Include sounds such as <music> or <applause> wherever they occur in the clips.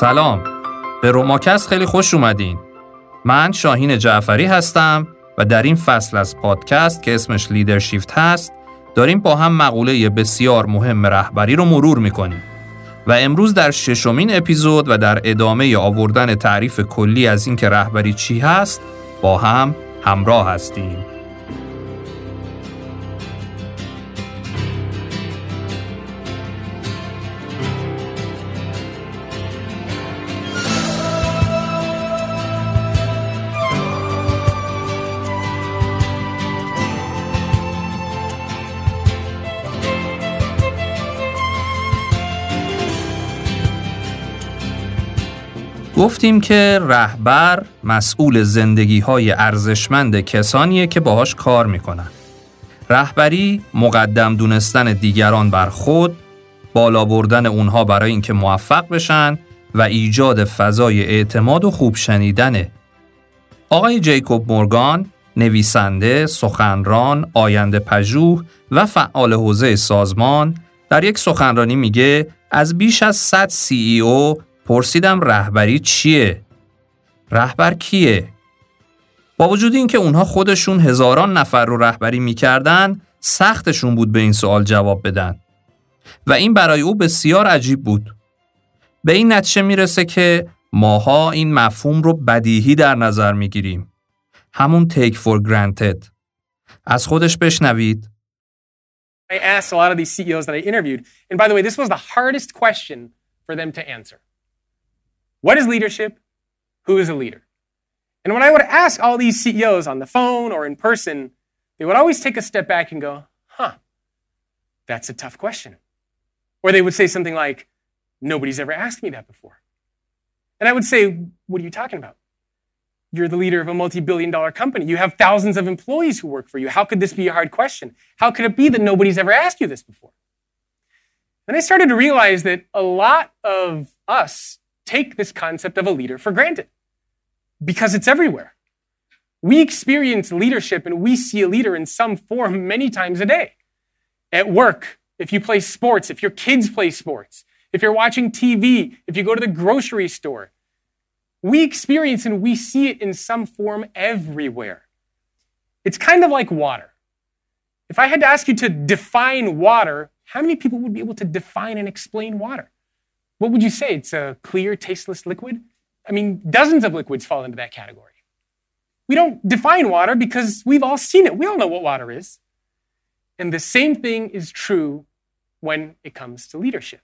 سلام. به روماکست خیلی خوش اومدین. من شاهین جعفری هستم و در این فصل از پادکست که اسمش لیدرشیفت هست داریم با هم مقوله بسیار مهم رهبری رو مرور می‌کنیم. و امروز در ششمین اپیزود و در ادامه آوردن تعریف کلی از اینکه رهبری چی هست با هم همراه هستیم. گفتیم که رهبر مسئول زندگی های ارزشمند کسانیه که باهاش کار می‌کنن. رهبری مقدم دونستن دیگران بر خود، بالا بردن اونها برای اینکه موفق بشن و ایجاد فضای اعتماد و خوب شنیدنه. آقای جیکوب مورگان نویسنده، سخنران، آینده پژوه و فعال حوزه سازمان در یک سخنرانی میگه از بیش از 100 CEO پرسیدم رهبری چیه؟ رهبر کیه؟ با وجود اینکه اونها خودشون هزاران نفر رو رهبری می‌کردن سختشون بود به این سوال جواب بدن و این برای او بسیار عجیب بود به این نتیجه می‌رسه که ماها این مفهوم رو بدیهی در نظر می‌گیریم همون take for granted از خودش بشنوید I asked a lot of these CEOs that I interviewed, and by the way, this was the hardest question for them to answer. What is leadership? Who is a leader? And when I would ask all these CEOs on the phone or in person, they would always take a step back and go, huh, that's a tough question. Or they would say something like, nobody's ever asked me that before. And I would say, what are you talking about? You're the leader of a multi billion dollar company. You have thousands of employees who work for you. How could this be a hard question? How could it be that nobody's ever asked you this before? And I started to realize that a lot of us take this concept of a leader for granted because it's everywhere. We experience leadership and we see a leader in some form many times a day. At work, if you play sports, if your kids play sports, if you're watching TV, if you go to the grocery store, we experience and we see it in some form everywhere. It's kind of like water. If I had to ask you to define water, how many people would be able to define and explain water? What would you say? It's a clear, tasteless liquid? I mean, dozens of liquids fall into that category. We don't define water because we've all seen it. We all know what water is. And the same thing is true when it comes to leadership.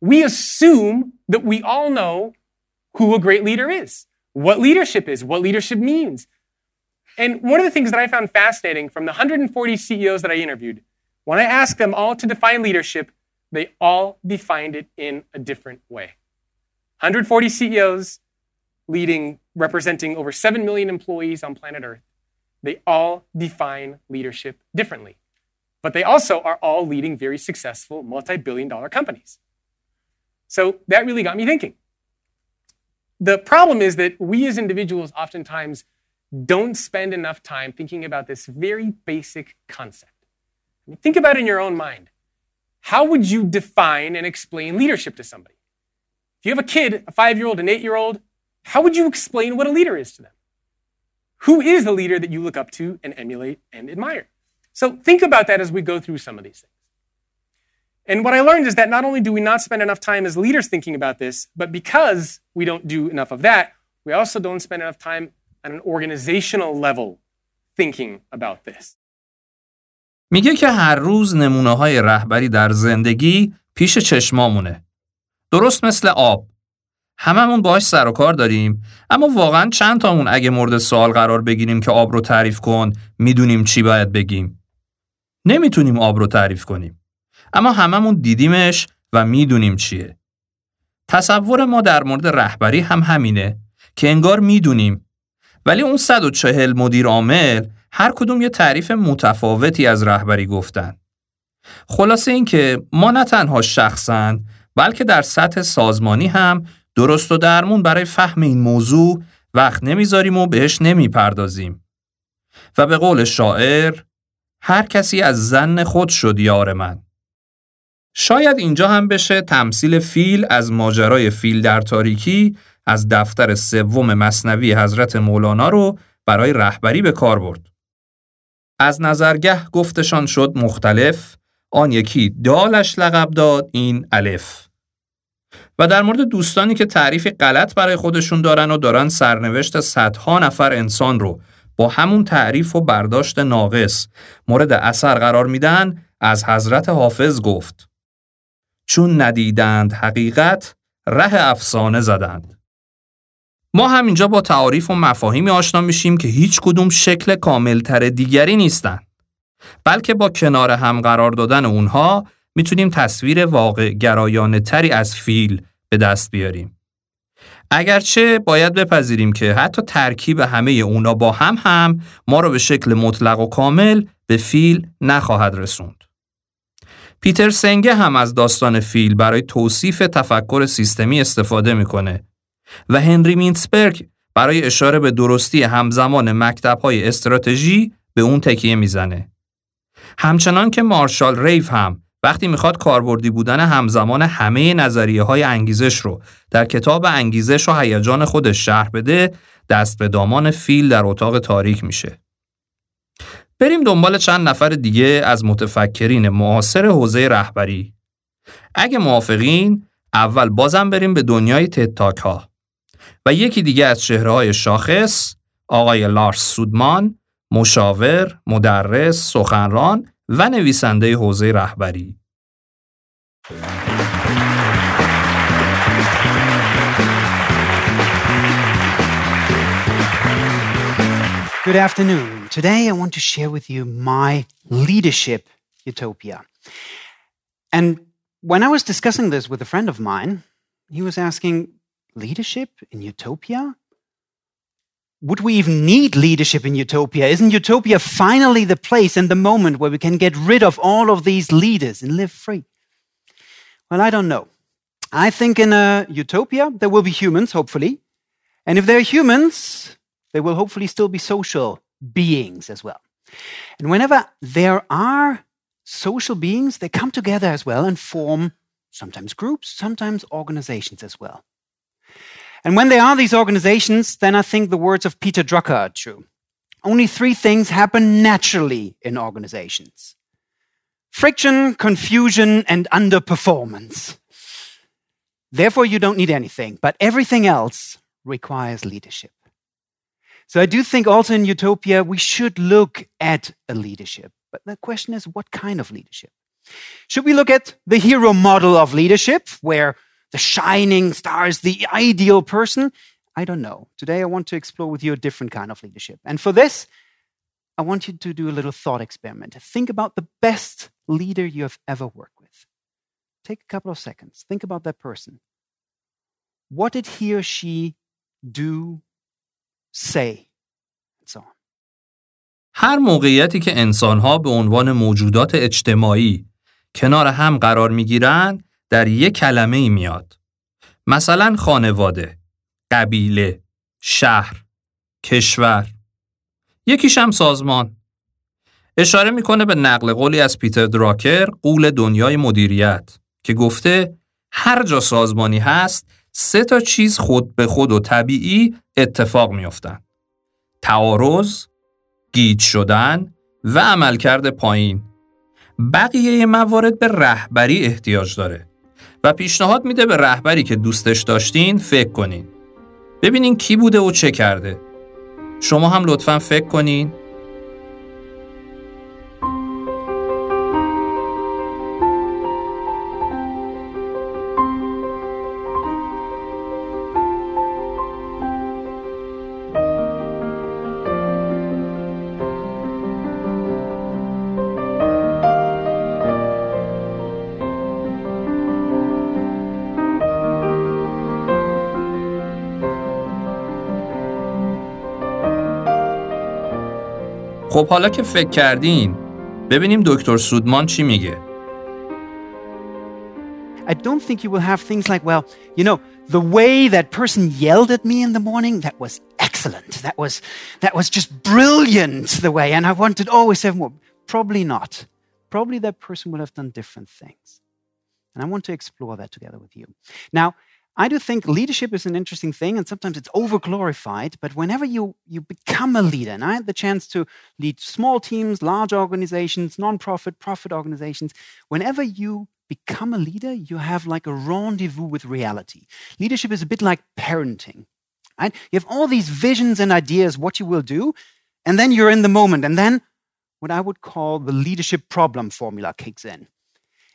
We assume that we all know who a great leader is, what leadership is, what leadership means. And one of the things that I found fascinating from the 140 CEOs that I interviewed, when I asked them all to define leadership, they all defined it in a different way. 140 CEOs leading, representing over 7 million employees on planet Earth, they all define leadership differently. But they also are all leading very successful multi billion dollar companies. So that really got me thinking. The problem is that we as individuals oftentimes don't spend enough time thinking about this very basic concept. Think about it in your own mind. How would you define and explain leadership to somebody? If you have a kid, a five year old, an eight year old, how would you explain what a leader is to them? Who is the leader that you look up to and emulate and admire? So think about that as we go through some of these things. And what I learned is that not only do we not spend enough time as leaders thinking about this, but because we don't do enough of that, we also don't spend enough time at an organizational level thinking about this. میگه که هر روز نمونه های رهبری در زندگی پیش چشمامونه. درست مثل آب. هممون باش سر و کار داریم اما واقعا چند تامون اگه مورد سوال قرار بگیریم که آب رو تعریف کن می‌دونیم چی باید بگیم. نمی‌تونیم آب رو تعریف کنیم. اما هممون دیدیمش و می‌دونیم چیه. تصور ما در مورد رهبری هم همینه که انگار می‌دونیم ولی اون 140 مدیر عامل هر کدوم یه تعریف متفاوتی از رهبری گفتن. خلاصه اینکه ما نه تنها شخصا بلکه در سطح سازمانی هم درست و درمون برای فهم این موضوع وقت نمی‌ذاریم و بهش نمی‌پردازیم. و به قول شاعر هر کسی از زن خود شد یار من. شاید اینجا هم بشه تمثیل فیل از ماجرای فیل در تاریکی از دفتر سوم مصنوی حضرت مولانا رو برای رهبری به کار برد. از نظرگه گفتشان شد مختلف، آن یکی دالش لقب داد این الف. و در مورد دوستانی که تعریف غلط برای خودشون دارن و دارن سرنوشت صدها نفر انسان رو با همون تعریف و برداشت ناقص مورد اثر قرار میدن از حضرت حافظ گفت چون ندیدند حقیقت ره افسانه زدند ما هم اینجا با تعاریف و مفاهیمی آشنا میشیم که هیچ کدوم شکل کاملتر دیگری نیستند بلکه با کنار هم قرار دادن اونها می‌تونیم تصویر واقع گرایانه تری از فیل به دست بیاریم. اگرچه باید بپذیریم که حتی ترکیب همه اونا با هم هم ما رو به شکل مطلق و کامل به فیل نخواهد رسوند. پیتر سنگه هم از داستان فیل برای توصیف تفکر سیستمی استفاده می‌کنه و هنری مینتسبرگ برای اشاره به درستی همزمان مکتب‌های استراتژی به اون تکیه می‌زنه. همچنان که مارشال ریف هم وقتی می‌خواد کاربردی بودن همزمان همه نظریه های انگیزش رو در کتاب انگیزش و هیجان خودش شرح بده دست به دامان فیل در اتاق تاریک میشه. بریم دنبال چند نفر دیگه از متفکرین معاصر حوزه رهبری. اگه موافقین اول بازم بریم به دنیای تتاک ها و یکی دیگه از چهره های شاخص آقای لارس سودمان مشاور، مدرس، سخنران و نویسنده حوزه رهبری Good afternoon. Today I want to share with you my leadership utopia. And when I was discussing this with a friend of mine, he was asking, Leadership in utopia? would we even need leadership in utopia? Isn't utopia finally the place and the moment where we can get rid of all of these leaders and live free? Well, I don't know. I think in a utopia, there will be humans, hopefully. And if there are humans, there will hopefully still be social beings as well. And whenever there are social beings, they come together as well and form sometimes groups, sometimes organizations as well. And when there are these organizations, then I think the words of Peter Drucker are true. Only three things happen naturally in organizations friction, confusion, and underperformance. Therefore, you don't need anything, but everything else requires leadership. So I do think also in Utopia, we should look at a leadership. But the question is, what kind of leadership? Should we look at the hero model of leadership, where the shining stars, the ideal person? I don't know. Today I want to explore with you a different kind of leadership. And for this, I want you to do a little thought experiment. Think about the best leader you have ever worked with. Take a couple of seconds. Think about that person. What did he or she do, say, and so on. هر موقعیتی که انسانها به عنوان موجودات اجتماعی کنار هم قرار می گیرند در یک کلمه ای میاد. مثلا خانواده، قبیله، شهر، کشور. یکیش هم سازمان. اشاره می‌کنه به نقل قولی از پیتر دراکر قول دنیای مدیریت که گفته هر جا سازمانی هست سه تا چیز خود به خود و طبیعی اتفاق میافتند. تعارض، گیج شدن و عملکرد پایین. بقیه موارد به رهبری احتیاج داره. و پیشنهاد میده به رهبری که دوستش داشتین فکر کنین. ببینین کی بوده و چه کرده. شما هم لطفا فکر کنین خب حالا که فکر کردین ببینیم دکتر سودمان چی میگه I don't think you will have things like, well, you know, the way that person yelled at me in the morning, that was excellent. That was, that was just brilliant, the way. And I wanted always have more. Probably not. Probably that person would have done different things. And I want to explore that together with you. Now, I do think leadership is an interesting thing, and sometimes it's over glorified. But whenever you, you become a leader, and I had the chance to lead small teams, large organizations, non-profit, profit organizations, whenever you become a leader, you have like a rendezvous with reality. Leadership is a bit like parenting. Right? You have all these visions and ideas what you will do, and then you're in the moment, and then what I would call the leadership problem formula kicks in.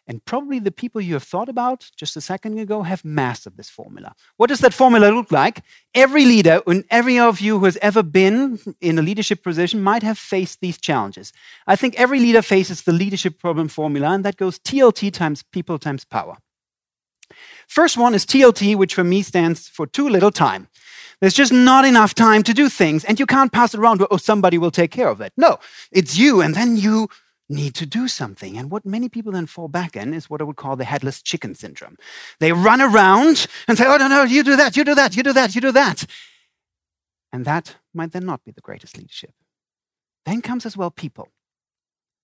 And probably the people you have thought about just a second ago have mastered this formula. What does that formula look like? Every leader and every of you who has ever been in a leadership position might have faced these challenges. I think every leader faces the leadership problem formula, and that goes TLT times people times power. First one is TLT, which for me stands for too little time. There's just not enough time to do things, and you can't pass it around, oh, somebody will take care of it. No, it's you, and then you need to do something. And what many people then fall back in is what I would call the headless chicken syndrome. They run around and say, oh, no, no, you do that, you do that, you do that, you do that. And that might then not be the greatest leadership. Then comes as well people.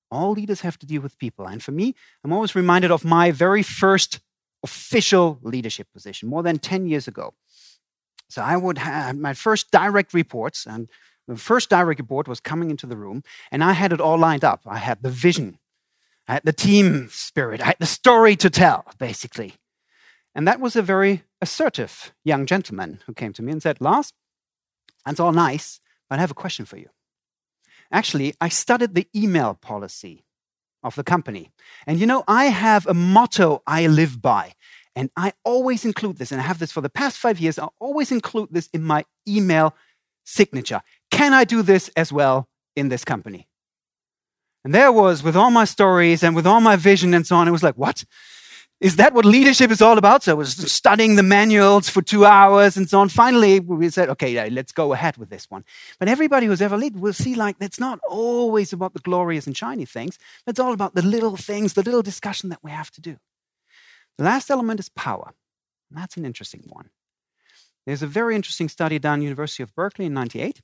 All leaders have to deal with people. And for me, I'm always reminded of my very first official leadership position more than 10 years ago. So I would have my first direct reports, and the first direct report was coming into the room, and I had it all lined up. I had the vision, I had the team spirit, I had the story to tell, basically. And that was a very assertive young gentleman who came to me and said, Lars, that's all nice, but I have a question for you. Actually, I studied the email policy of the company. And you know, I have a motto I live by. And I always include this, and I have this for the past five years. I always include this in my email signature. Can I do this as well in this company? And there was, with all my stories and with all my vision and so on, it was like, what? Is that what leadership is all about? So I was studying the manuals for two hours and so on. Finally, we said, okay, let's go ahead with this one. But everybody who's ever led will see like it's not always about the glorious and shiny things. It's all about the little things, the little discussion that we have to do. The last element is power. And that's an interesting one. There's a very interesting study done University of Berkeley in 98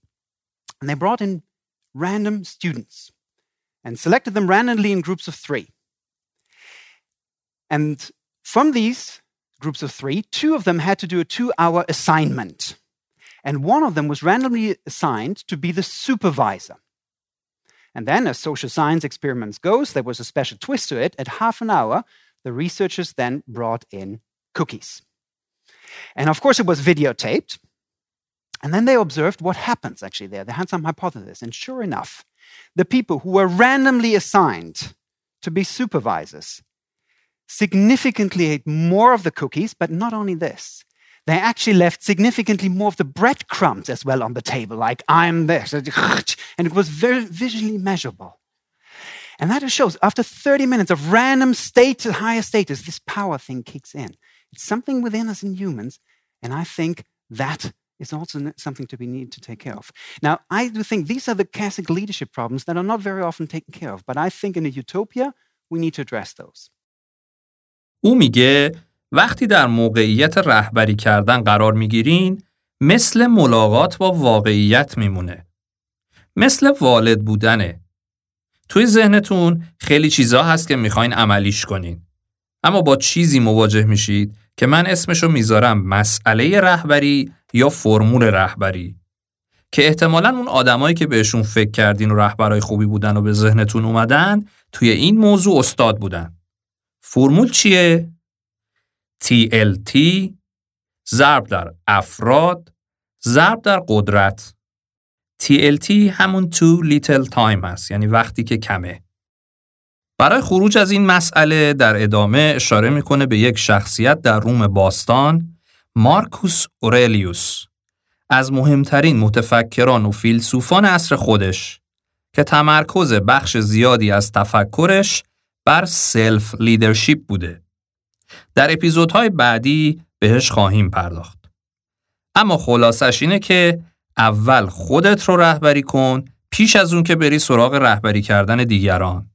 and they brought in random students and selected them randomly in groups of three. And from these groups of three, two of them had to do a two hour assignment. And one of them was randomly assigned to be the supervisor. And then, as social science experiments goes, there was a special twist to it. At half an hour, the researchers then brought in cookies. And of course, it was videotaped. And then they observed what happens actually there. They had some hypothesis. And sure enough, the people who were randomly assigned to be supervisors significantly ate more of the cookies, but not only this, they actually left significantly more of the breadcrumbs as well on the table, like I'm this. And <laughs> it was very visually measurable. And that shows after 30 minutes of random state to higher status, this power thing kicks in. It's something within us in humans. And I think that is also something to be need to take care of. Now, I do think these are the classic leadership problems that are not very often taken care of, but I think in a utopia we need to address those. او میگه وقتی در موقعیت رهبری کردن قرار می‌گیرین مثل ملاقات با واقعیت میمونه. مثل والد بودنه. توی ذهنتون خیلی چیزا هست که می‌خواین عملیش کنین. اما با چیزی مواجه میشید که من اسمشو می‌ذارم مسئله رهبری یا فرمول رهبری که احتمالا اون آدمایی که بهشون فکر کردین و رهبرای خوبی بودن و به ذهنتون اومدن توی این موضوع استاد بودن. فرمول چیه؟ TLT ضرب در افراد ضرب در قدرت TLT همون too little time هست یعنی وقتی که کمه برای خروج از این مسئله در ادامه اشاره می‌کنه به یک شخصیت در روم باستان مارکوس اورلیوس از مهمترین متفکران و فیلسوفان عصر خودش که تمرکز بخش زیادی از تفکرش بر سلف لیدرشپ بوده. در اپیزودهای بعدی بهش خواهیم پرداخت. اما خلاصش اینه که اول خودت رو رهبری کن پیش از اون که بری سراغ رهبری کردن دیگران.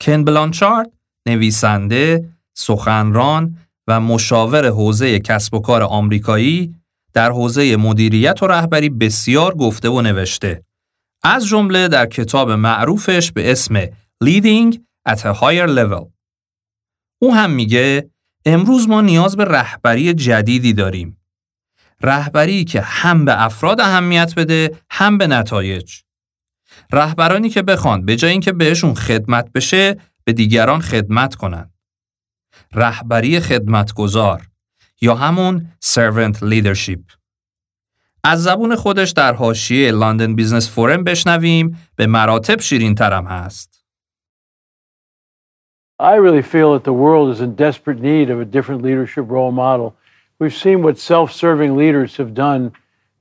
کن بلانچارد نویسنده، سخنران و مشاور حوزه کسب و کار آمریکایی در حوزه مدیریت و رهبری بسیار گفته و نوشته. از جمله در کتاب معروفش به اسم Leading at a Higher Level. او هم میگه امروز ما نیاز به رهبری جدیدی داریم. رهبری که هم به افراد اهمیت بده هم به نتایج. رهبرانی که بخوان به جای اینکه بهشون خدمت بشه به دیگران خدمت کنند. رهبری خدمتگزار یا همون servant leadership. از زبون خودش در حاشیه لندن بیزنس فورم بشنویم به مراتب شیرین ترم هست. I really feel that the world is in desperate need of a different leadership role model. We've seen what self serving leaders have done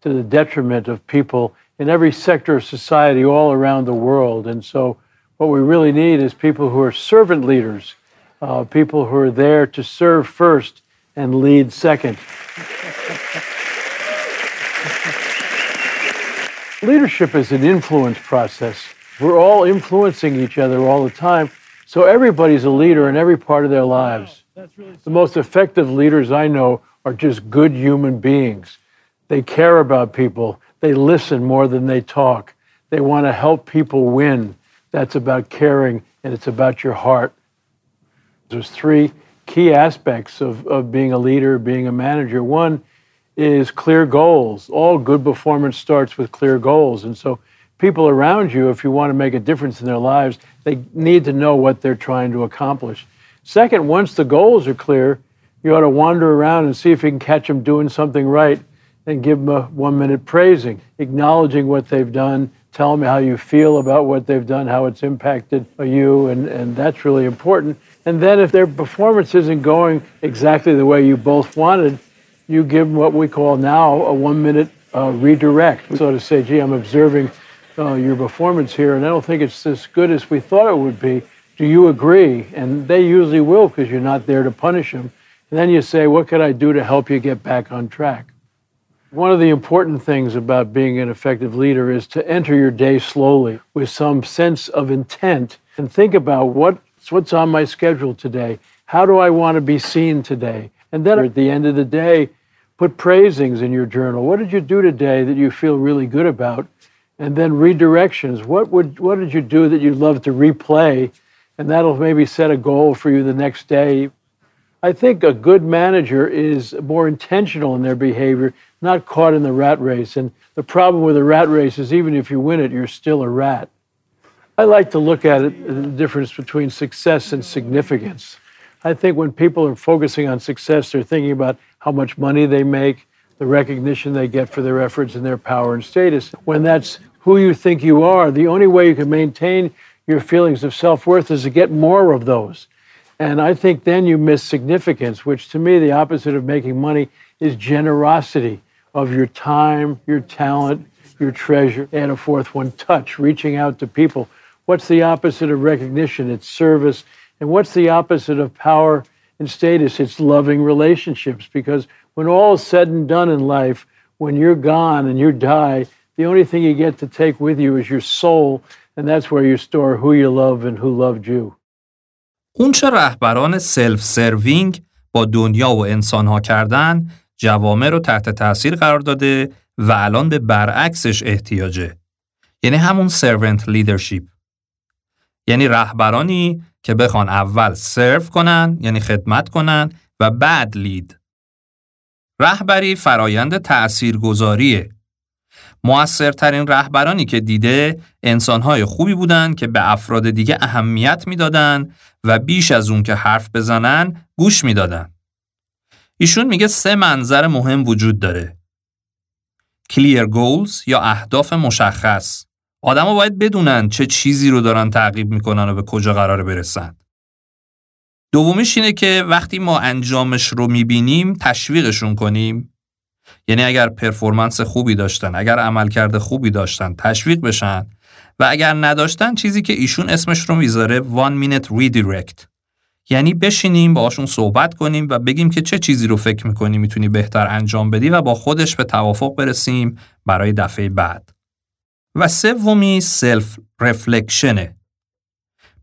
to the detriment of people in every sector of society all around the world. And so, what we really need is people who are servant leaders, uh, people who are there to serve first and lead second. Leadership is an influence process. We're all influencing each other all the time. So everybody's a leader in every part of their lives. The most effective leaders I know are just good human beings. They care about people. They listen more than they talk. They want to help people win. That's about caring and it's about your heart. There's three key aspects of, of being a leader, being a manager. One is clear goals. All good performance starts with clear goals. And so, people around you, if you want to make a difference in their lives, they need to know what they're trying to accomplish. Second, once the goals are clear, you ought to wander around and see if you can catch them doing something right and give them a one minute praising, acknowledging what they've done, tell them how you feel about what they've done, how it's impacted you, and, and that's really important. And then if their performance isn't going exactly the way you both wanted, you give them what we call now a one minute uh, redirect. So to say, gee, I'm observing uh, your performance here, and I don't think it's as good as we thought it would be. Do you agree? And they usually will because you're not there to punish them. And then you say, what could I do to help you get back on track? One of the important things about being an effective leader is to enter your day slowly with some sense of intent and think about what's, what's on my schedule today. How do I want to be seen today? And then at the end of the day, put praisings in your journal. What did you do today that you feel really good about? And then redirections. What would what did you do that you'd love to replay? And that'll maybe set a goal for you the next day. I think a good manager is more intentional in their behavior, not caught in the rat race. And the problem with the rat race is even if you win it, you're still a rat. I like to look at it, the difference between success and significance. I think when people are focusing on success, they're thinking about how much money they make, the recognition they get for their efforts and their power and status. When that's who you think you are, the only way you can maintain your feelings of self worth is to get more of those. And I think then you miss significance, which to me, the opposite of making money is generosity of your time, your talent, your treasure. And a fourth one, touch, reaching out to people. What's the opposite of recognition? It's service and what's the opposite of power and status? It's loving relationships. Because when all is said and done in life, when you're gone and you die, the only thing you get to take with you is your soul, and that's where you store who you love and who loved you. اونچه رهبران سلف سروینگ با دنیا و انسانها کردن جوامع رو تحت تاثیر قرار داده و الان به برعکسش احتیاجه. یعنی همون سرونت لیدرشپ. یعنی رهبرانی که بخوان اول سرو کنن یعنی خدمت کنن و بعد لید. رهبری فرایند تأثیرگذاریه. موثرترین رهبرانی که دیده انسانهای خوبی بودن که به افراد دیگه اهمیت می‌دادن و بیش از اون که حرف بزنن گوش می‌دادن. ایشون میگه سه منظر مهم وجود داره. کلیر گولز یا اهداف مشخص. آدما باید بدونن چه چیزی رو دارن تعقیب می‌کنن و به کجا قرار برسن. دومیش اینه که وقتی ما انجامش رو می‌بینیم تشویقشون کنیم. یعنی اگر پرفورمنس خوبی داشتن اگر عملکرد خوبی داشتن تشویق بشن و اگر نداشتن چیزی که ایشون اسمش رو می‌ذاره one minute redirect. یعنی بشینیم باهاشون صحبت کنیم و بگیم که چه چیزی رو فکر می‌کنی می‌تونی بهتر انجام بدی و با خودش به توافق برسیم برای دفعه بعد. و سومی سلف رفلکشنه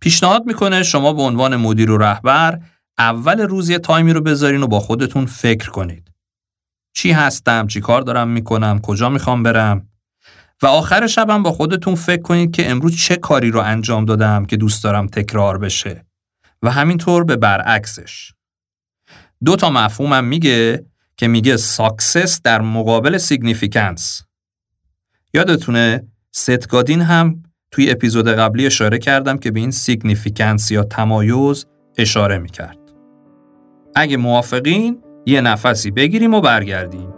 پیشنهاد می‌کنه شما به عنوان مدیر و رهبر اول روز یه تایمی رو بذارین و با خودتون فکر کنید. چی هستم؟ چی کار دارم می‌کنم؟ کجا می‌خوام برم؟ و آخر شبم با خودتون فکر کنید که امروز چه کاری رو انجام دادم که دوست دارم تکرار بشه و همینطور به برعکسش. دو تا مفهومم میگه که میگه ساکسس در مقابل سیگنیفیکنس. یادتونه ستگادین هم توی اپیزود قبلی اشاره کردم که به این سیگنیفیکنس یا تمایز اشاره می‌کرد. اگه موافقین یه نفسی بگیریم و برگردیم.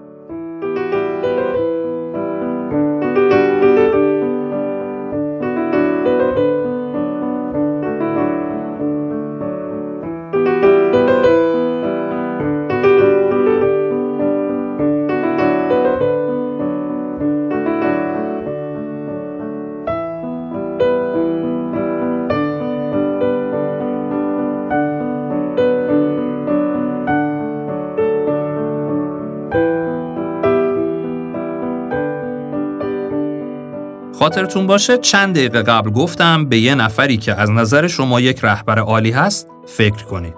خاطرتون باشه چند دقیقه قبل گفتم به یه نفری که از نظر شما یک رهبر عالی هست فکر کنید.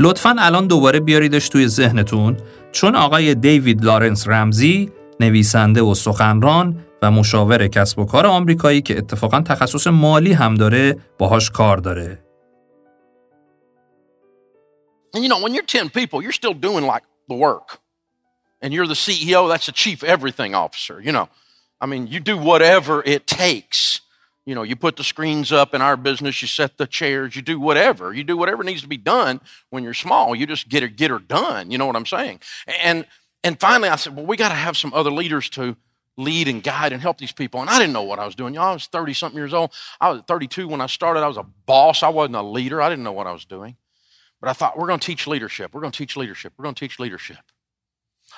لطفا الان دوباره بیاریدش توی ذهنتون چون آقای دیوید لارنس رمزی نویسنده و سخنران و مشاور کسب و کار آمریکایی که اتفاقا تخصص مالی هم داره باهاش کار داره. And you know, when you're 10 people, you're still doing like the work. And you're the CEO, that's the chief everything officer, you know. I mean, you do whatever it takes. You know, you put the screens up in our business, you set the chairs, you do whatever. You do whatever needs to be done when you're small. You just get her, get her done. You know what I'm saying? And and finally I said, well, we got to have some other leaders to lead and guide and help these people. And I didn't know what I was doing. Y'all, I was 30 something years old. I was 32 when I started. I was a boss. I wasn't a leader. I didn't know what I was doing. But I thought, we're going to teach leadership. We're going to teach leadership. We're going to teach leadership.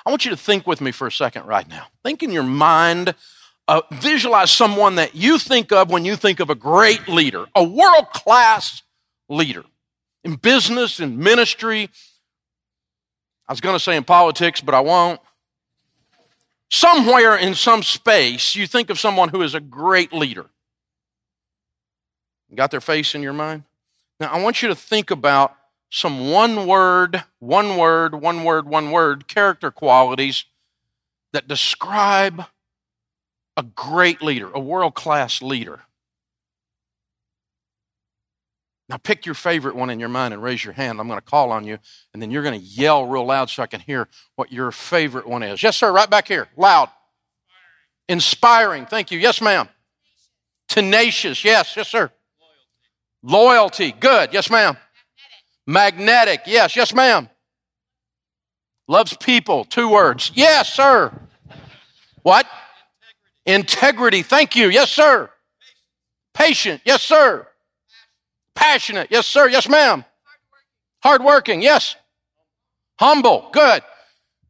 I want you to think with me for a second right now. Think in your mind uh, visualize someone that you think of when you think of a great leader, a world class leader in business, in ministry. I was going to say in politics, but I won't. Somewhere in some space, you think of someone who is a great leader. Got their face in your mind? Now, I want you to think about some one word, one word, one word, one word character qualities that describe a great leader, a world class leader. Now, pick your favorite one in your mind and raise your hand. I'm going to call on you, and then you're going to yell real loud so I can hear what your favorite one is. Yes, sir, right back here. Loud. Inspiring. Thank you. Yes, ma'am. Tenacious. Yes, yes, sir. Loyalty. Loyalty. Good. Yes, ma'am. Magnetic. Yes, yes, ma'am. Loves people. Two words. Yes, sir. What? Integrity. Thank you. Yes, sir. Patient. Yes, sir. Passionate. Yes, sir. Yes, ma'am. Hardworking. Yes. Humble. Good.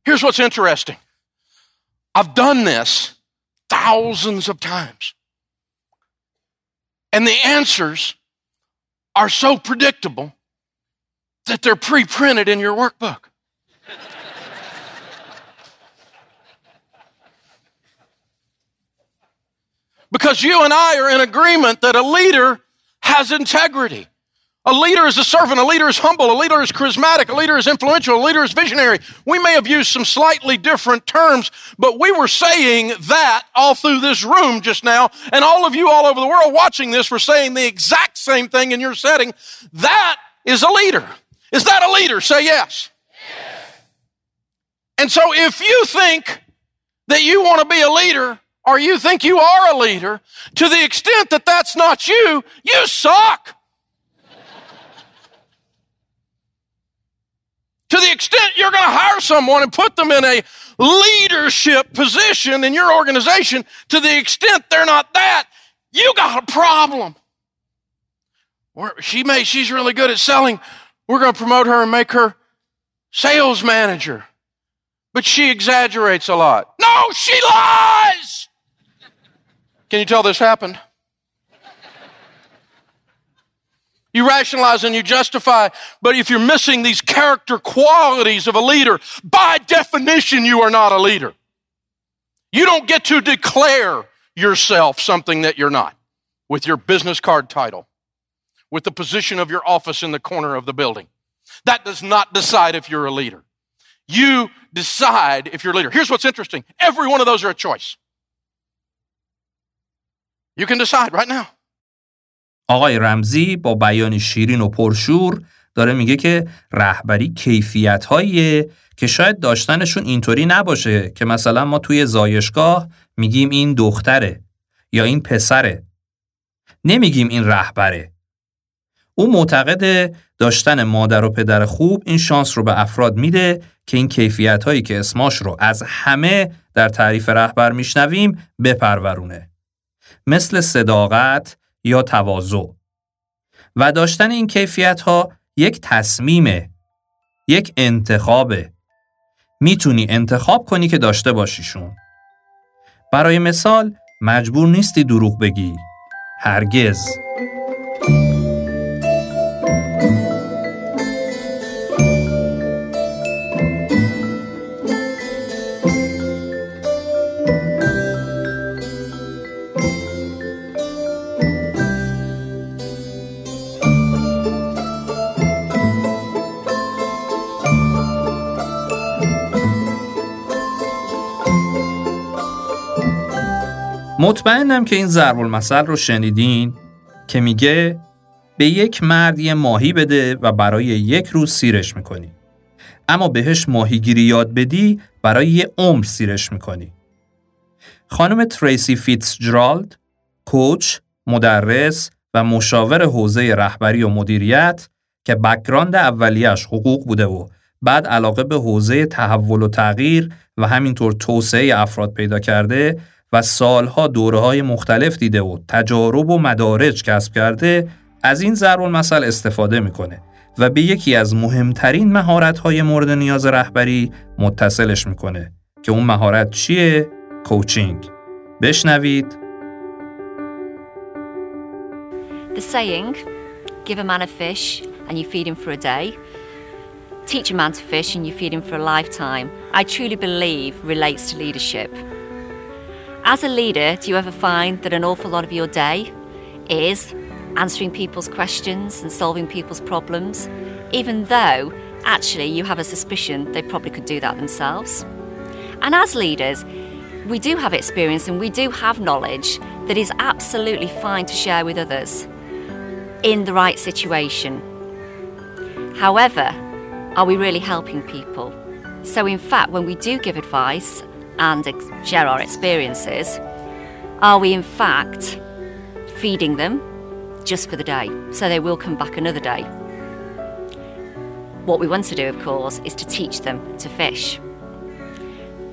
Here's what's interesting. I've done this thousands of times. And the answers are so predictable that they're pre printed in your workbook. Because you and I are in agreement that a leader has integrity. A leader is a servant. A leader is humble. A leader is charismatic. A leader is influential. A leader is visionary. We may have used some slightly different terms, but we were saying that all through this room just now. And all of you all over the world watching this were saying the exact same thing in your setting. That is a leader. Is that a leader? Say yes. yes. And so if you think that you want to be a leader, or you think you are a leader, to the extent that that's not you, you suck. to the extent you're going to hire someone and put them in a leadership position in your organization, to the extent they're not that, you got a problem. she may, she's really good at selling. We're going to promote her and make her sales manager. But she exaggerates a lot. No, she lies! Can you tell this happened? You rationalize and you justify, but if you're missing these character qualities of a leader, by definition, you are not a leader. You don't get to declare yourself something that you're not with your business card title, with the position of your office in the corner of the building. That does not decide if you're a leader. You decide if you're a leader. Here's what's interesting every one of those are a choice. You can decide right now. آقای رمزی با بیانی شیرین و پرشور داره میگه که رهبری کیفیت که شاید داشتنشون اینطوری نباشه که مثلا ما توی زایشگاه میگیم این دختره یا این پسره نمیگیم این رهبره او معتقد داشتن مادر و پدر خوب این شانس رو به افراد میده که این کیفیت هایی که اسماش رو از همه در تعریف رهبر میشنویم بپرورونه. مثل صداقت یا تواضع. و داشتن این کیفیت ها یک تصمیمه یک انتخابه. می‌تونی انتخاب کنی که داشته باشیشون. برای مثال مجبور نیستی دروغ بگی. هرگز. مطمئنم که این ضرب المثل رو شنیدین که میگه به یک مرد یه ماهی بده و برای یک روز سیرش می‌کنی. اما بهش ماهیگیری یاد بدی برای یه عمر سیرش می‌کنی. خانم تریسی فیتزجرالد، کوچ، مدرس و مشاور حوزه رهبری و مدیریت که بکراند اولیش حقوق بوده و بعد علاقه به حوزه تحول و تغییر و همینطور توسعه افراد پیدا کرده و سالها دوره های مختلف دیده و تجارب و مدارج کسب کرده از این ضرب المثل استفاده می‌کنه و به یکی از مهمترین مهارت های مورد نیاز رهبری متصلش می‌کنه که اون مهارت چیه؟ کوچینگ بشنوید The saying, give a man a fish and you feed him for a day, teach a man to fish and you feed him for a lifetime, I truly believe relates to leadership. As a leader, do you ever find that an awful lot of your day is answering people's questions and solving people's problems, even though actually you have a suspicion they probably could do that themselves? And as leaders, we do have experience and we do have knowledge that is absolutely fine to share with others in the right situation. However, are we really helping people? So, in fact, when we do give advice and share our experiences, are we in fact feeding them just for the day so they will come back another day? What we want to do, of course, is to teach them to fish.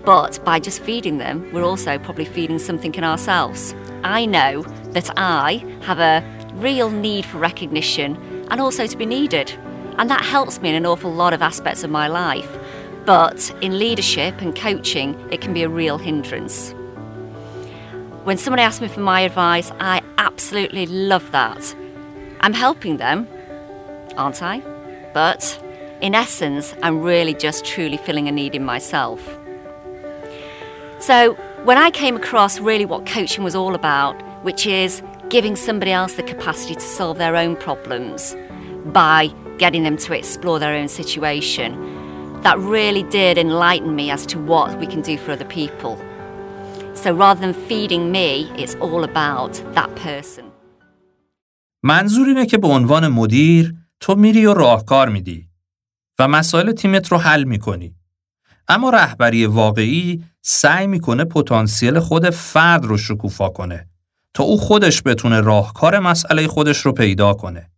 But by just feeding them, we're also probably feeding something in ourselves. I know that I have a real need for recognition and also to be needed. And that helps me in an awful lot of aspects of my life. But in leadership and coaching, it can be a real hindrance. When somebody asks me for my advice, I absolutely love that. I'm helping them, aren't I? But in essence, I'm really just truly filling a need in myself. So, when I came across really what coaching was all about, which is giving somebody else the capacity to solve their own problems by getting them to explore their own situation, that really did enlighten me as to what we can do for other people. So rather than feeding me, it's all about that person. منظور اینه که به عنوان مدیر تو میری و راهکار میدی و مسائل تیمت رو حل می‌کنی. اما رهبری واقعی سعی می‌کنه پتانسیل خود فرد رو شکوفا کنه تا او خودش بتونه راهکار مسئله خودش رو پیدا کنه.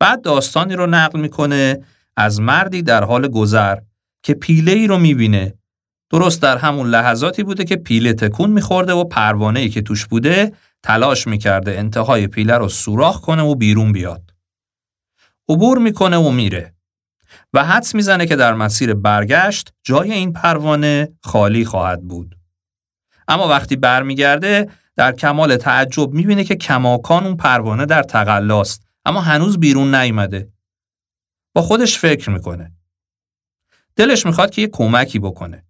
بعد داستانی رو نقل می‌کنه از مردی در حال گذر که پیله ای رو می‌بینه درست در همون لحظاتی بوده که پیله تکون میخورده و پروانه ای که توش بوده تلاش می‌کرده انتهای پیله رو سوراخ کنه و بیرون بیاد. عبور می‌کنه و میره و حدس می‌زنه که در مسیر برگشت جای این پروانه خالی خواهد بود. اما وقتی برمیگرده در کمال تعجب می‌بینه که کماکان اون پروانه در تقلاست اما هنوز بیرون نیامده با خودش فکر می‌کنه. دلش می‌خواد که یه کمکی بکنه.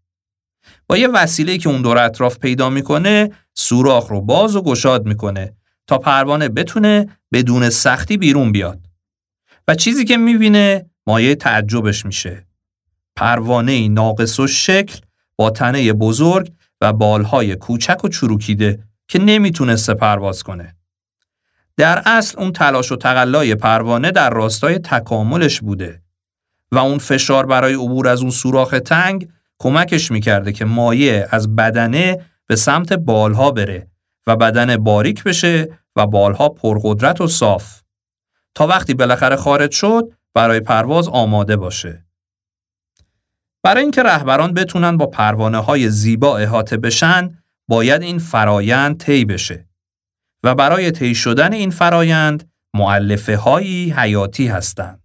با یه وسیله که اون دور اطراف پیدا می‌کنه سوراخ رو باز و گشاد می‌کنه تا پروانه بتونه بدون سختی بیرون بیاد. و چیزی که می‌بینه مایه تعجبش میشه. پروانه ناقص و شکل با تنه بزرگ و بالهای کوچک و چروکیده که نمی‌تونسته پرواز کنه. در اصل اون تلاش و تقلای پروانه در راستای تکاملش بوده و اون فشار برای عبور از اون سوراخ تنگ کمکش می‌کرده که مایه از بدنه به سمت بالها بره و بدن باریک بشه و بالها پرقدرت و صاف تا وقتی بالاخره خارج شد برای پرواز آماده باشه. برای اینکه رهبران بتونن با پروانه های زیبا احاطه بشن باید این فرایند طی بشه و برای طی شدن این فرایند معلفه هایی حیاتی هستند.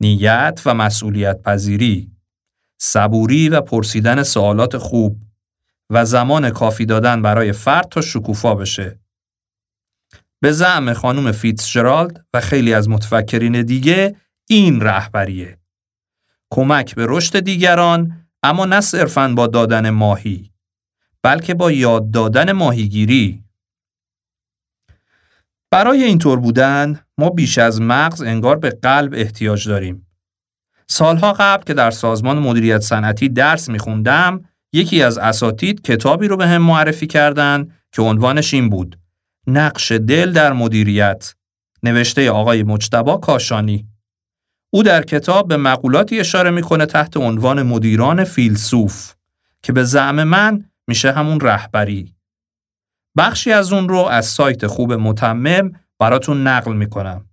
نیت و مسئولیت پذیری، صبوری و پرسیدن سوالات خوب و زمان کافی دادن برای فرد تا شکوفا بشه. به زعم خانم فیتزجرالد و خیلی از متفکرین دیگه این رهبریه. کمک به رشد دیگران اما نه صرفاً با دادن ماهی بلکه با یاد دادن ماهیگیری برای اینطور بودن ما بیش از مغز انگار به قلب احتیاج داریم. سالها قبل که در سازمان مدیریت صنعتی درس میخوندم یکی از اساتید کتابی رو به هم معرفی کردند که عنوانش این بود نقش دل در مدیریت. نوشته آقای مجتبا کاشانی. او در کتاب به مقولاتی اشاره می‌کنه تحت عنوان مدیران فیلسوف که به زعم من میشه همون رهبری. بخشی از اون رو از سایت خوب متمم براتون نقل می‌کنم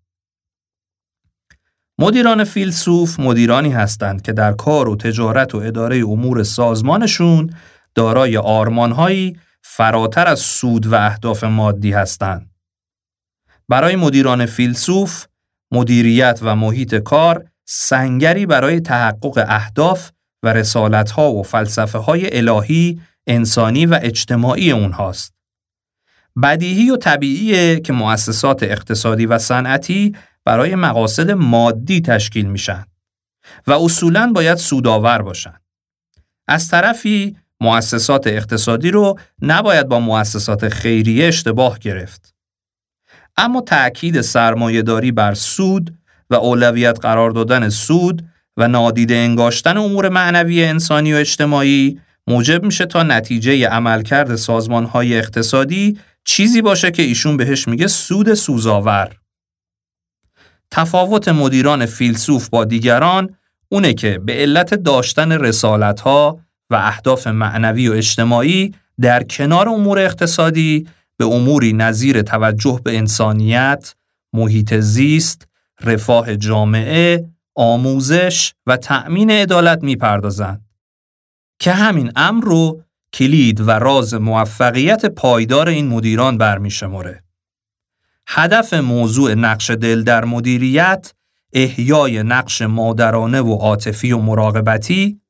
مدیران فیلسوف مدیرانی هستند که در کار و تجارت و اداره امور سازمانشون دارای آرمانهایی فراتر از سود و اهداف مادی هستند. برای مدیران فیلسوف، مدیریت و محیط کار سنگری برای تحقق اهداف و رسالتها و فلسفه های الهی، انسانی و اجتماعی اونهاست. بدیهی و طبیعیه که مؤسسات اقتصادی و صنعتی برای مقاصد مادی تشکیل میشن و اصولاً باید سودآور باشن. از طرفی مؤسسات اقتصادی رو نباید با مؤسسات خیریه اشتباه گرفت. اما تأکید سرمایهداری بر سود و اولویت قرار دادن سود و نادیده انگاشتن امور معنوی انسانی و اجتماعی موجب میشه تا نتیجه عملکرد سازمانهای اقتصادی چیزی باشه که ایشون بهش میگه سود سوزاور. تفاوت مدیران فیلسوف با دیگران اونه که به علت داشتن رسالتها و اهداف معنوی و اجتماعی در کنار امور اقتصادی به اموری نظیر توجه به انسانیت، محیط زیست، رفاه جامعه، آموزش و تأمین عدالت می‌پردازند که همین امر رو کلید و راز موفقیت پایدار این مدیران برمیشماره. هدف موضوع نقش دل در مدیریت احیای نقش مادرانه و عاطفی و مراقبتی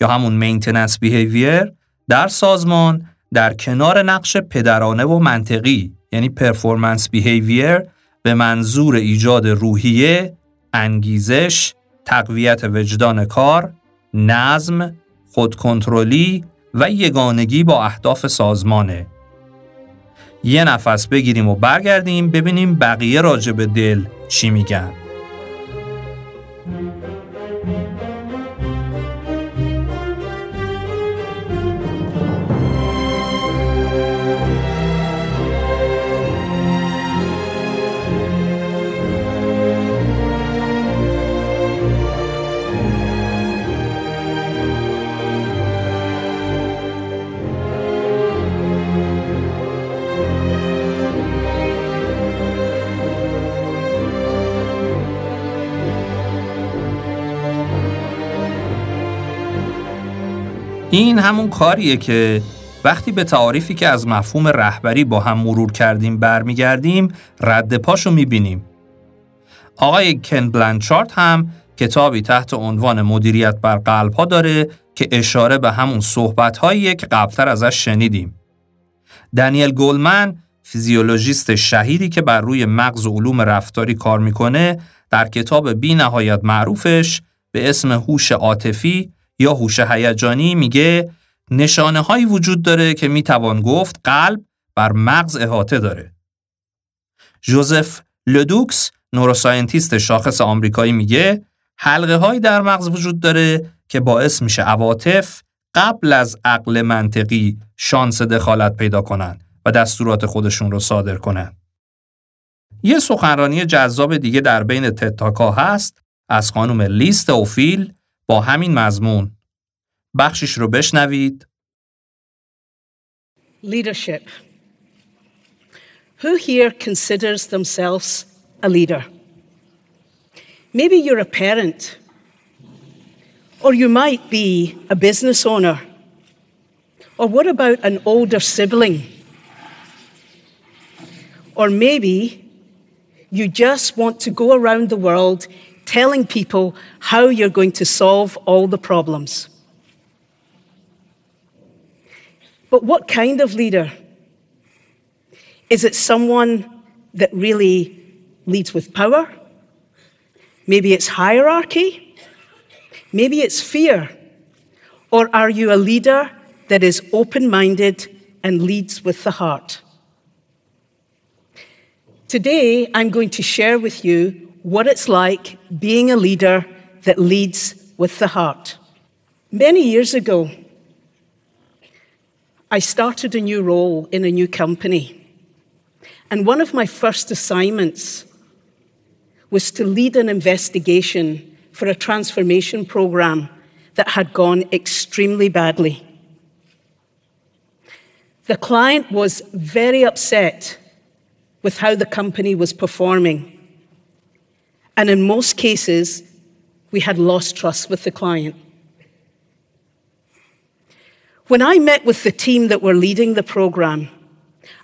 یا همون مینتننس بیهیویر در سازمان در کنار نقش پدرانه و منطقی یعنی پرفورمنس بیهیویر به منظور ایجاد روحیه، انگیزش، تقویت وجدان کار، نظم، خودکنترلی و یگانگی با اهداف سازمانه. یه نفس بگیریم و برگردیم ببینیم بقیه راجع به دل چی میگن. این همون کاریه که وقتی به تعاریفی که از مفهوم رهبری با هم مرور کردیم برمیگردیم رد پاشو می‌بینیم. آقای کن بلانچارت هم کتابی تحت عنوان مدیریت بر قلب ها داره که اشاره به همون صحبت هاییه که قبلتر ازش شنیدیم. دانیل گولمن فیزیولوژیست شهیدی که بر روی مغز و علوم رفتاری کار می‌کنه در کتاب بی نهایت معروفش به اسم هوش عاطفی یا هوش هیجانی میگه نشانه هایی وجود داره که می‌توان گفت قلب بر مغز احاطه داره. جوزف لدوکس نوروساینتیست شاخص آمریکایی میگه حلقه هایی در مغز وجود داره که باعث میشه عواطف قبل از عقل منطقی شانس دخالت پیدا کنن و دستورات خودشون رو صادر کنن. یه سخنرانی جذاب دیگه در بین تتاکا هست از خانم لیست اوفیل با همین مضمون. بخشش رو بشنوید. Leadership. Who here considers themselves a leader? Maybe you're a parent, or you might be a business owner. Or what about an older sibling? Or maybe you just want to go around the world telling people how you're going to solve all the problems. But what kind of leader? Is it someone that really leads with power? Maybe it's hierarchy. Maybe it's fear. Or are you a leader that is open minded and leads with the heart? Today, I'm going to share with you what it's like being a leader that leads with the heart. Many years ago, I started a new role in a new company. And one of my first assignments was to lead an investigation for a transformation program that had gone extremely badly. The client was very upset with how the company was performing. And in most cases, we had lost trust with the client. When I met with the team that were leading the program,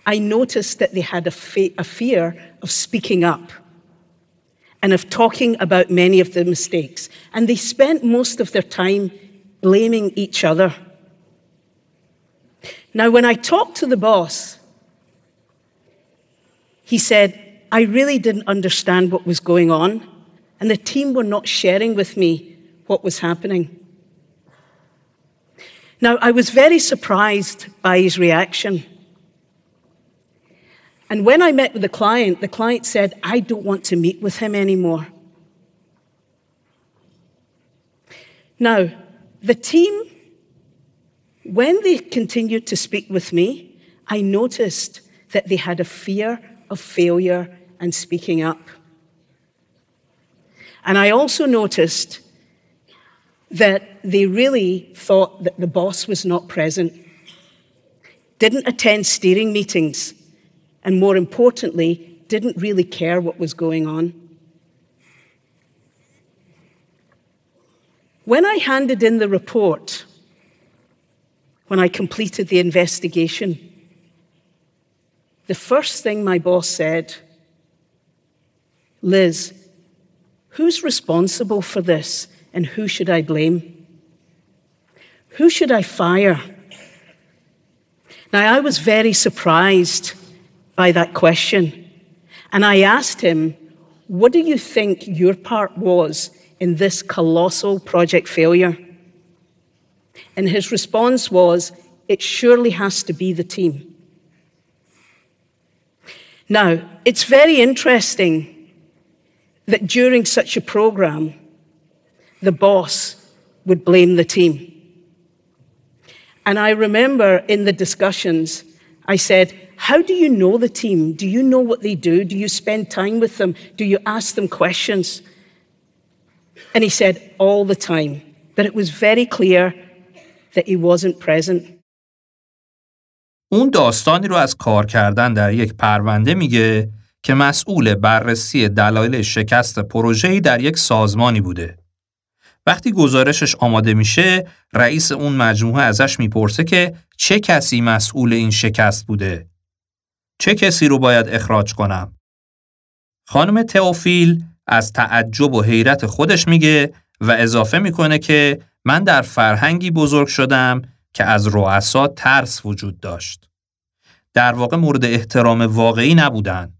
I noticed that they had a, a fear of speaking up and of talking about many of the mistakes. And they spent most of their time blaming each other. Now, when I talked to the boss, he said, I really didn't understand what was going on, and the team were not sharing with me what was happening. Now, I was very surprised by his reaction. And when I met with the client, the client said, I don't want to meet with him anymore. Now, the team, when they continued to speak with me, I noticed that they had a fear of failure and speaking up. And I also noticed that they really thought that the boss was not present, didn't attend steering meetings, and more importantly, didn't really care what was going on. When I handed in the report, when I completed the investigation, the first thing my boss said, Liz, who's responsible for this and who should I blame? Who should I fire? Now, I was very surprised by that question. And I asked him, What do you think your part was in this colossal project failure? And his response was, It surely has to be the team. Now, it's very interesting that during such a program, the boss would blame the team. And I remember in the discussions, I said, How do you know the team? Do you know what they do? Do you spend time with them? Do you ask them questions? And he said, All the time. But it was very clear that he wasn't present. اون داستانی رو از کار کردن در یک پرونده میگه که مسئول بررسی دلایل شکست پروژه‌ای در یک سازمانی بوده. وقتی گزارشش آماده میشه، رئیس اون مجموعه ازش می‌پرسه که چه کسی مسئول این شکست بوده؟ چه کسی رو باید اخراج کنم؟ خانم تئوفیل از تعجب و حیرت خودش میگه و اضافه می‌کنه که من در فرهنگی بزرگ شدم که از رؤسا ترس وجود داشت. در واقع مورد احترام واقعی نبودن.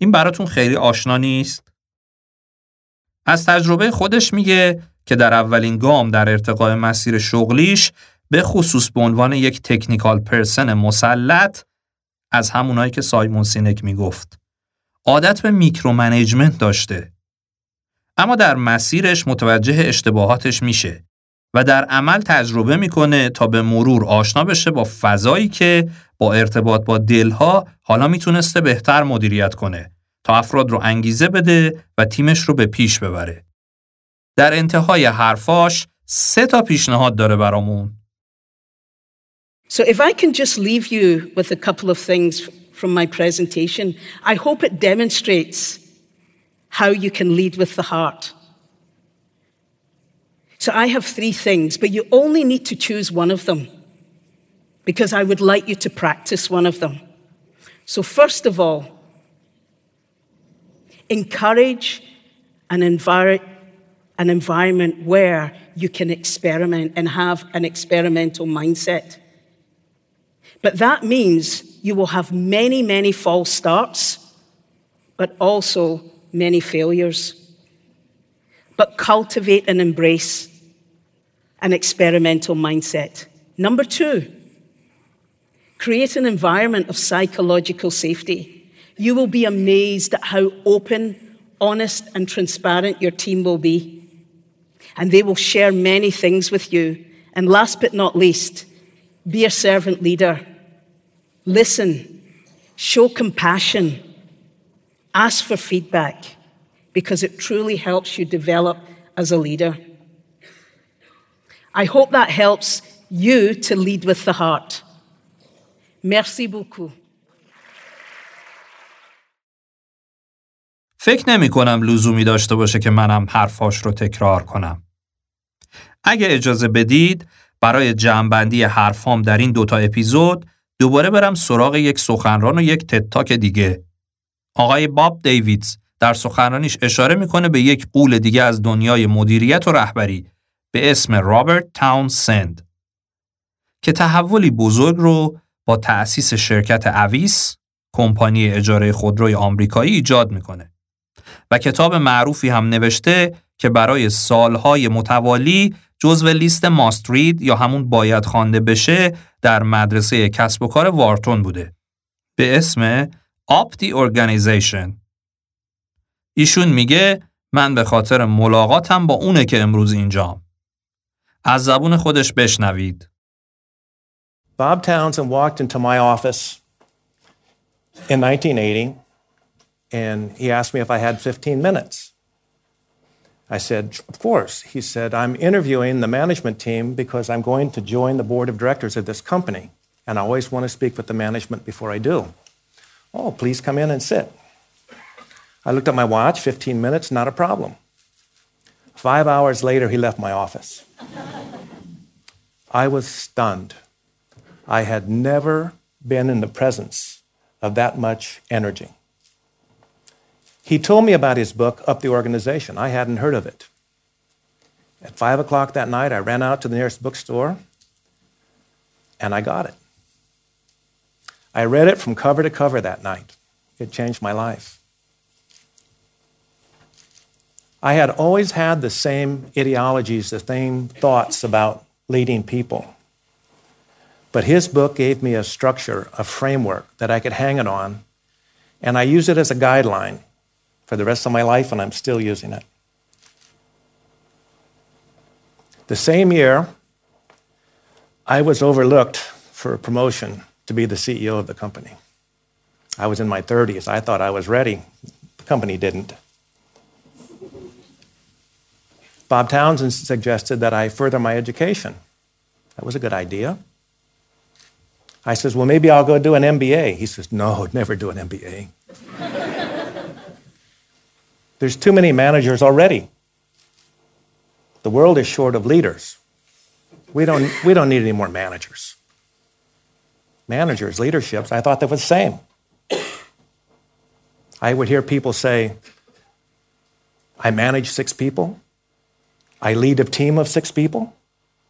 این براتون خیلی آشنا نیست؟ از تجربه خودش میگه که در اولین گام در ارتقاء مسیر شغلیش به خصوص به عنوان یک تکنیکال پرسن مسلط از همونایی که سایمون سینک می‌گفت. عادت به میکرو منیجمنت داشته. اما در مسیرش متوجه اشتباهاتش میشه و در عمل تجربه می‌کنه تا به مرور آشنا بشه با فضایی که با ارتباط با دلها حالا می‌تونسته بهتر مدیریت کنه تا افراد رو انگیزه بده و تیمش رو به پیش ببره. در انتهای حرفاش سه تا پیشنهاد داره برامون. So if I can just leave you with a couple of things from my presentation, I hope it demonstrates how you can lead with the heart. So I have three things, but you only need to choose one of them because I would like you to practice one of them. So, first of all, encourage an, envir- an environment where you can experiment and have an experimental mindset. But that means you will have many, many false starts, but also many failures. But cultivate and embrace an experimental mindset. Number two, create an environment of psychological safety. You will be amazed at how open, honest, and transparent your team will be. And they will share many things with you. And last but not least, be a servant leader. Listen, show compassion, ask for feedback, because it truly helps you develop as a leader. I hope that helps you to lead with the heart. Merci beaucoup. فکر نمی کنم لزومی داشته باشه که منم حرفاش رو تکرار کنم. اگه اجازه بدید برای جمعبندی حرفام در این دوتا اپیزود دوباره برم سراغ یک سخنران و یک تتاک دیگه. آقای باب دیویدز در سخنرانیش اشاره می‌کنه به یک قول دیگه از دنیای مدیریت و رهبری به اسم رابرت تاون سند که تحولی بزرگ رو با تأسیس شرکت اویس کمپانی اجاره خودروی آمریکایی ایجاد می‌کنه و کتاب معروفی هم نوشته که برای سالهای متوالی جزو لیست ماسترید یا همون باید خوانده بشه در مدرسه کسب و کار وارتون بوده. به اسم آپتی Organization ایشون میگه من به خاطر ملاقاتم با اونه که امروز اینجام. از زبون خودش بشنوید Bob Townsend walked into my office in 1980 and he asked me if I had 15 minutes. I said, Of course. He said, I'm interviewing the management team because I'm going to join the board of directors of this company, and I always want to speak with the management before I do. Oh, please come in and sit. I looked at my watch, 15 minutes, not a problem. Five hours later, he left my office. I was stunned. I had never been in the presence of that much energy. He told me about his book, Up the Organization. I hadn't heard of it. At five o'clock that night, I ran out to the nearest bookstore and I got it. I read it from cover to cover that night. It changed my life. I had always had the same ideologies, the same thoughts about leading people. But his book gave me a structure, a framework that I could hang it on, and I use it as a guideline for the rest of my life, and I'm still using it. The same year, I was overlooked for a promotion to be the CEO of the company. I was in my 30s. I thought I was ready. The company didn't. Bob Townsend suggested that I further my education. That was a good idea. I says, Well, maybe I'll go do an MBA. He says, No, never do an MBA. There's too many managers already. The world is short of leaders. We don't, we don't need any more managers. Managers, leaderships, I thought they were the same. I would hear people say, I manage six people. I lead a team of six people.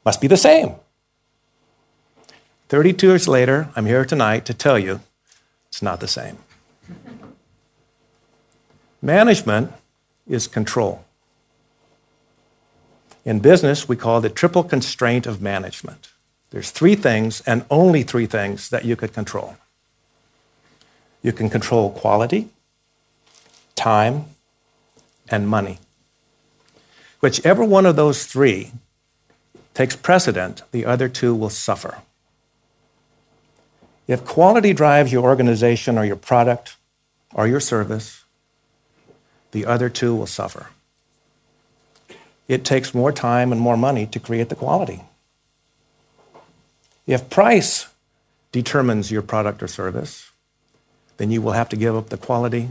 Must be the same. 32 years later, I'm here tonight to tell you it's not the same. Management is control. In business, we call the triple constraint of management. There's three things, and only three things, that you could control. You can control quality, time, and money. Whichever one of those three takes precedent, the other two will suffer. If quality drives your organization or your product or your service, the other two will suffer. It takes more time and more money to create the quality. If price determines your product or service, then you will have to give up the quality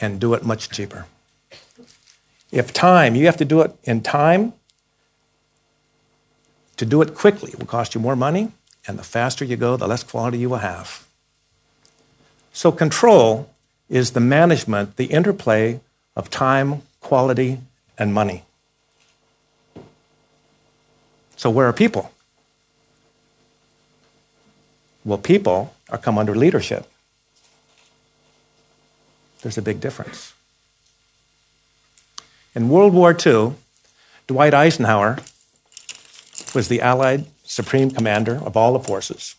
and do it much cheaper. If time, you have to do it in time, to do it quickly will cost you more money, and the faster you go, the less quality you will have. So, control is the management, the interplay of time, quality, and money. So, where are people? Well, people are come under leadership. There's a big difference. In World War II, Dwight Eisenhower was the Allied supreme commander of all the forces.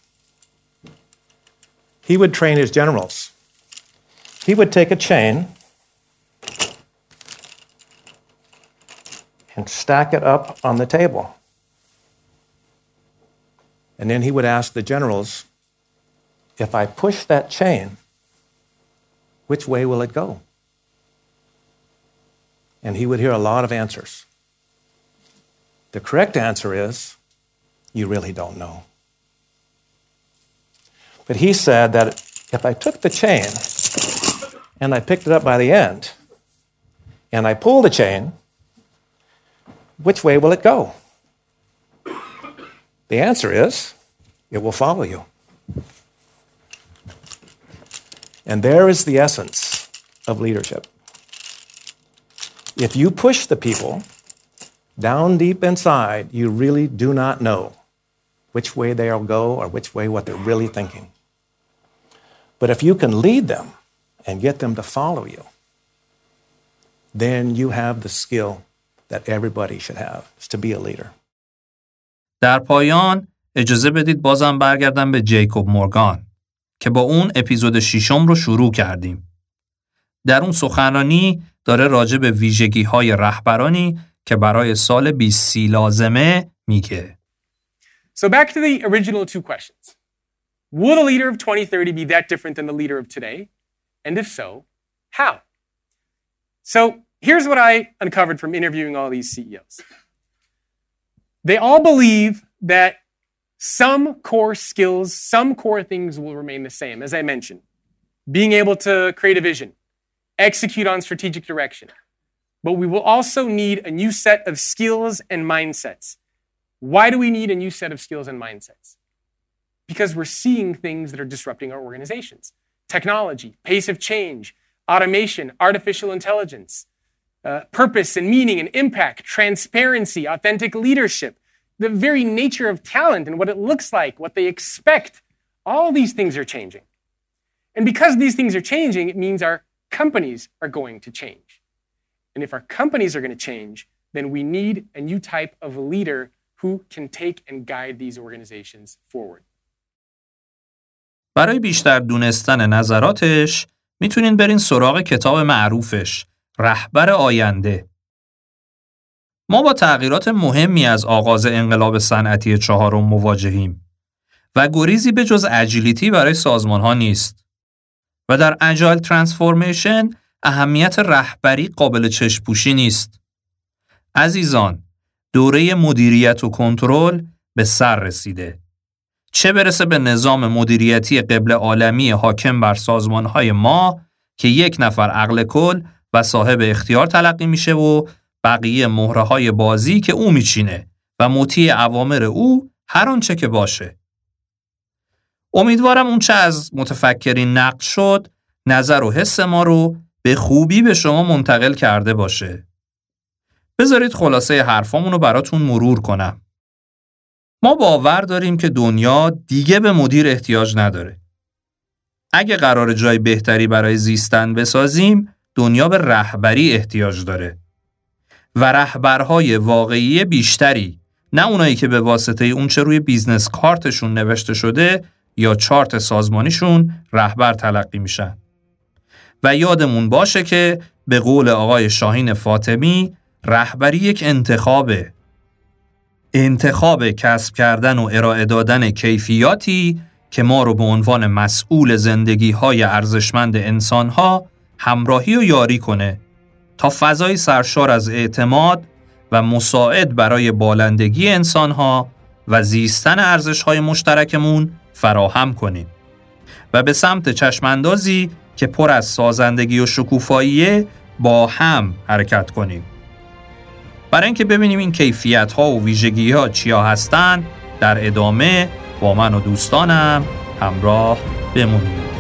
He would train his generals. He would take a chain and stack it up on the table. And then he would ask the generals if I push that chain, which way will it go? And he would hear a lot of answers. The correct answer is you really don't know. But he said that if I took the chain and I picked it up by the end and I pull the chain, which way will it go? The answer is it will follow you. And there is the essence of leadership. If you push the people down deep inside, you really do not know which way they'll go or which way what they're really thinking. But if you can lead them and get them to follow you, then you have the skill that everybody should have, is to be a leader. در پایان اجازه بدید بازم برگردم به جیکوب مورگان که با اون اپیزود شیشم رو شروع کردیم. در اون سخنرانی داره راجع به ویژگی های رهبرانی که برای سال 20 لازمه میگه. So back to the original two questions. Will the leader of 2030 be that different than the leader of today? And if so, how? So here's what I uncovered from interviewing all these CEOs. They all believe that some core skills, some core things will remain the same, as I mentioned. Being able to create a vision, execute on strategic direction. But we will also need a new set of skills and mindsets. Why do we need a new set of skills and mindsets? Because we're seeing things that are disrupting our organizations technology, pace of change, automation, artificial intelligence, uh, purpose and meaning and impact, transparency, authentic leadership, the very nature of talent and what it looks like, what they expect. All these things are changing. And because these things are changing, it means our companies are going to change. And if our companies are going to change, then we need a new type of leader who can take and guide these organizations forward. برای بیشتر دونستن نظراتش می‌تونین برین سراغ کتاب معروفش رهبر آینده. ما با تغییرات مهمی از آغاز انقلاب صنعتی چهارم مواجهیم و گریزی به جز اجیلیتی برای سازمان ها نیست. و در اجایل ترانسفورمیشن اهمیت رهبری قابل چشپوشی نیست. عزیزان، دوره مدیریت و کنترل به سر رسیده. چه برسه به نظام مدیریتی قبل عالمی حاکم بر سازمانهای ما که یک نفر عقل کل و صاحب اختیار تلقی میشه و بقیه مهره های بازی که او میچینه و مطیع اوامر او هر آنچه که باشه. امیدوارم اون چه از متفکرین نقد شد نظر و حس ما رو به خوبی به شما منتقل کرده باشه. بذارید خلاصه حرفامون رو براتون مرور کنم. ما باور داریم که دنیا دیگه به مدیر احتیاج نداره. اگه قرار جای بهتری برای زیستن بسازیم، دنیا به رهبری احتیاج داره. و رهبرهای واقعی بیشتری نه اونایی که به واسطه اونچه روی بیزنس کارتشون نوشته شده یا چارت سازمانیشون رهبر تلقی میشن. و یادمون باشه که به قول آقای شاهین فاطمی رهبری یک انتخابه. انتخاب کسب کردن و ارائه دادن کیفیاتی که ما رو به عنوان مسئول زندگی های ارزشمند انسان ها همراهی و یاری کنه تا فضای سرشار از اعتماد و مساعد برای بالندگی انسانها و زیستن ارزشهای مشترکمون فراهم کنیم و به سمت چشماندازی که پر از سازندگی و شکوفاییه با هم حرکت کنیم. برای اینکه ببینیم این کیفیت ها و ویژگی ها چیا هستن در ادامه با من و دوستانم همراه بمونید.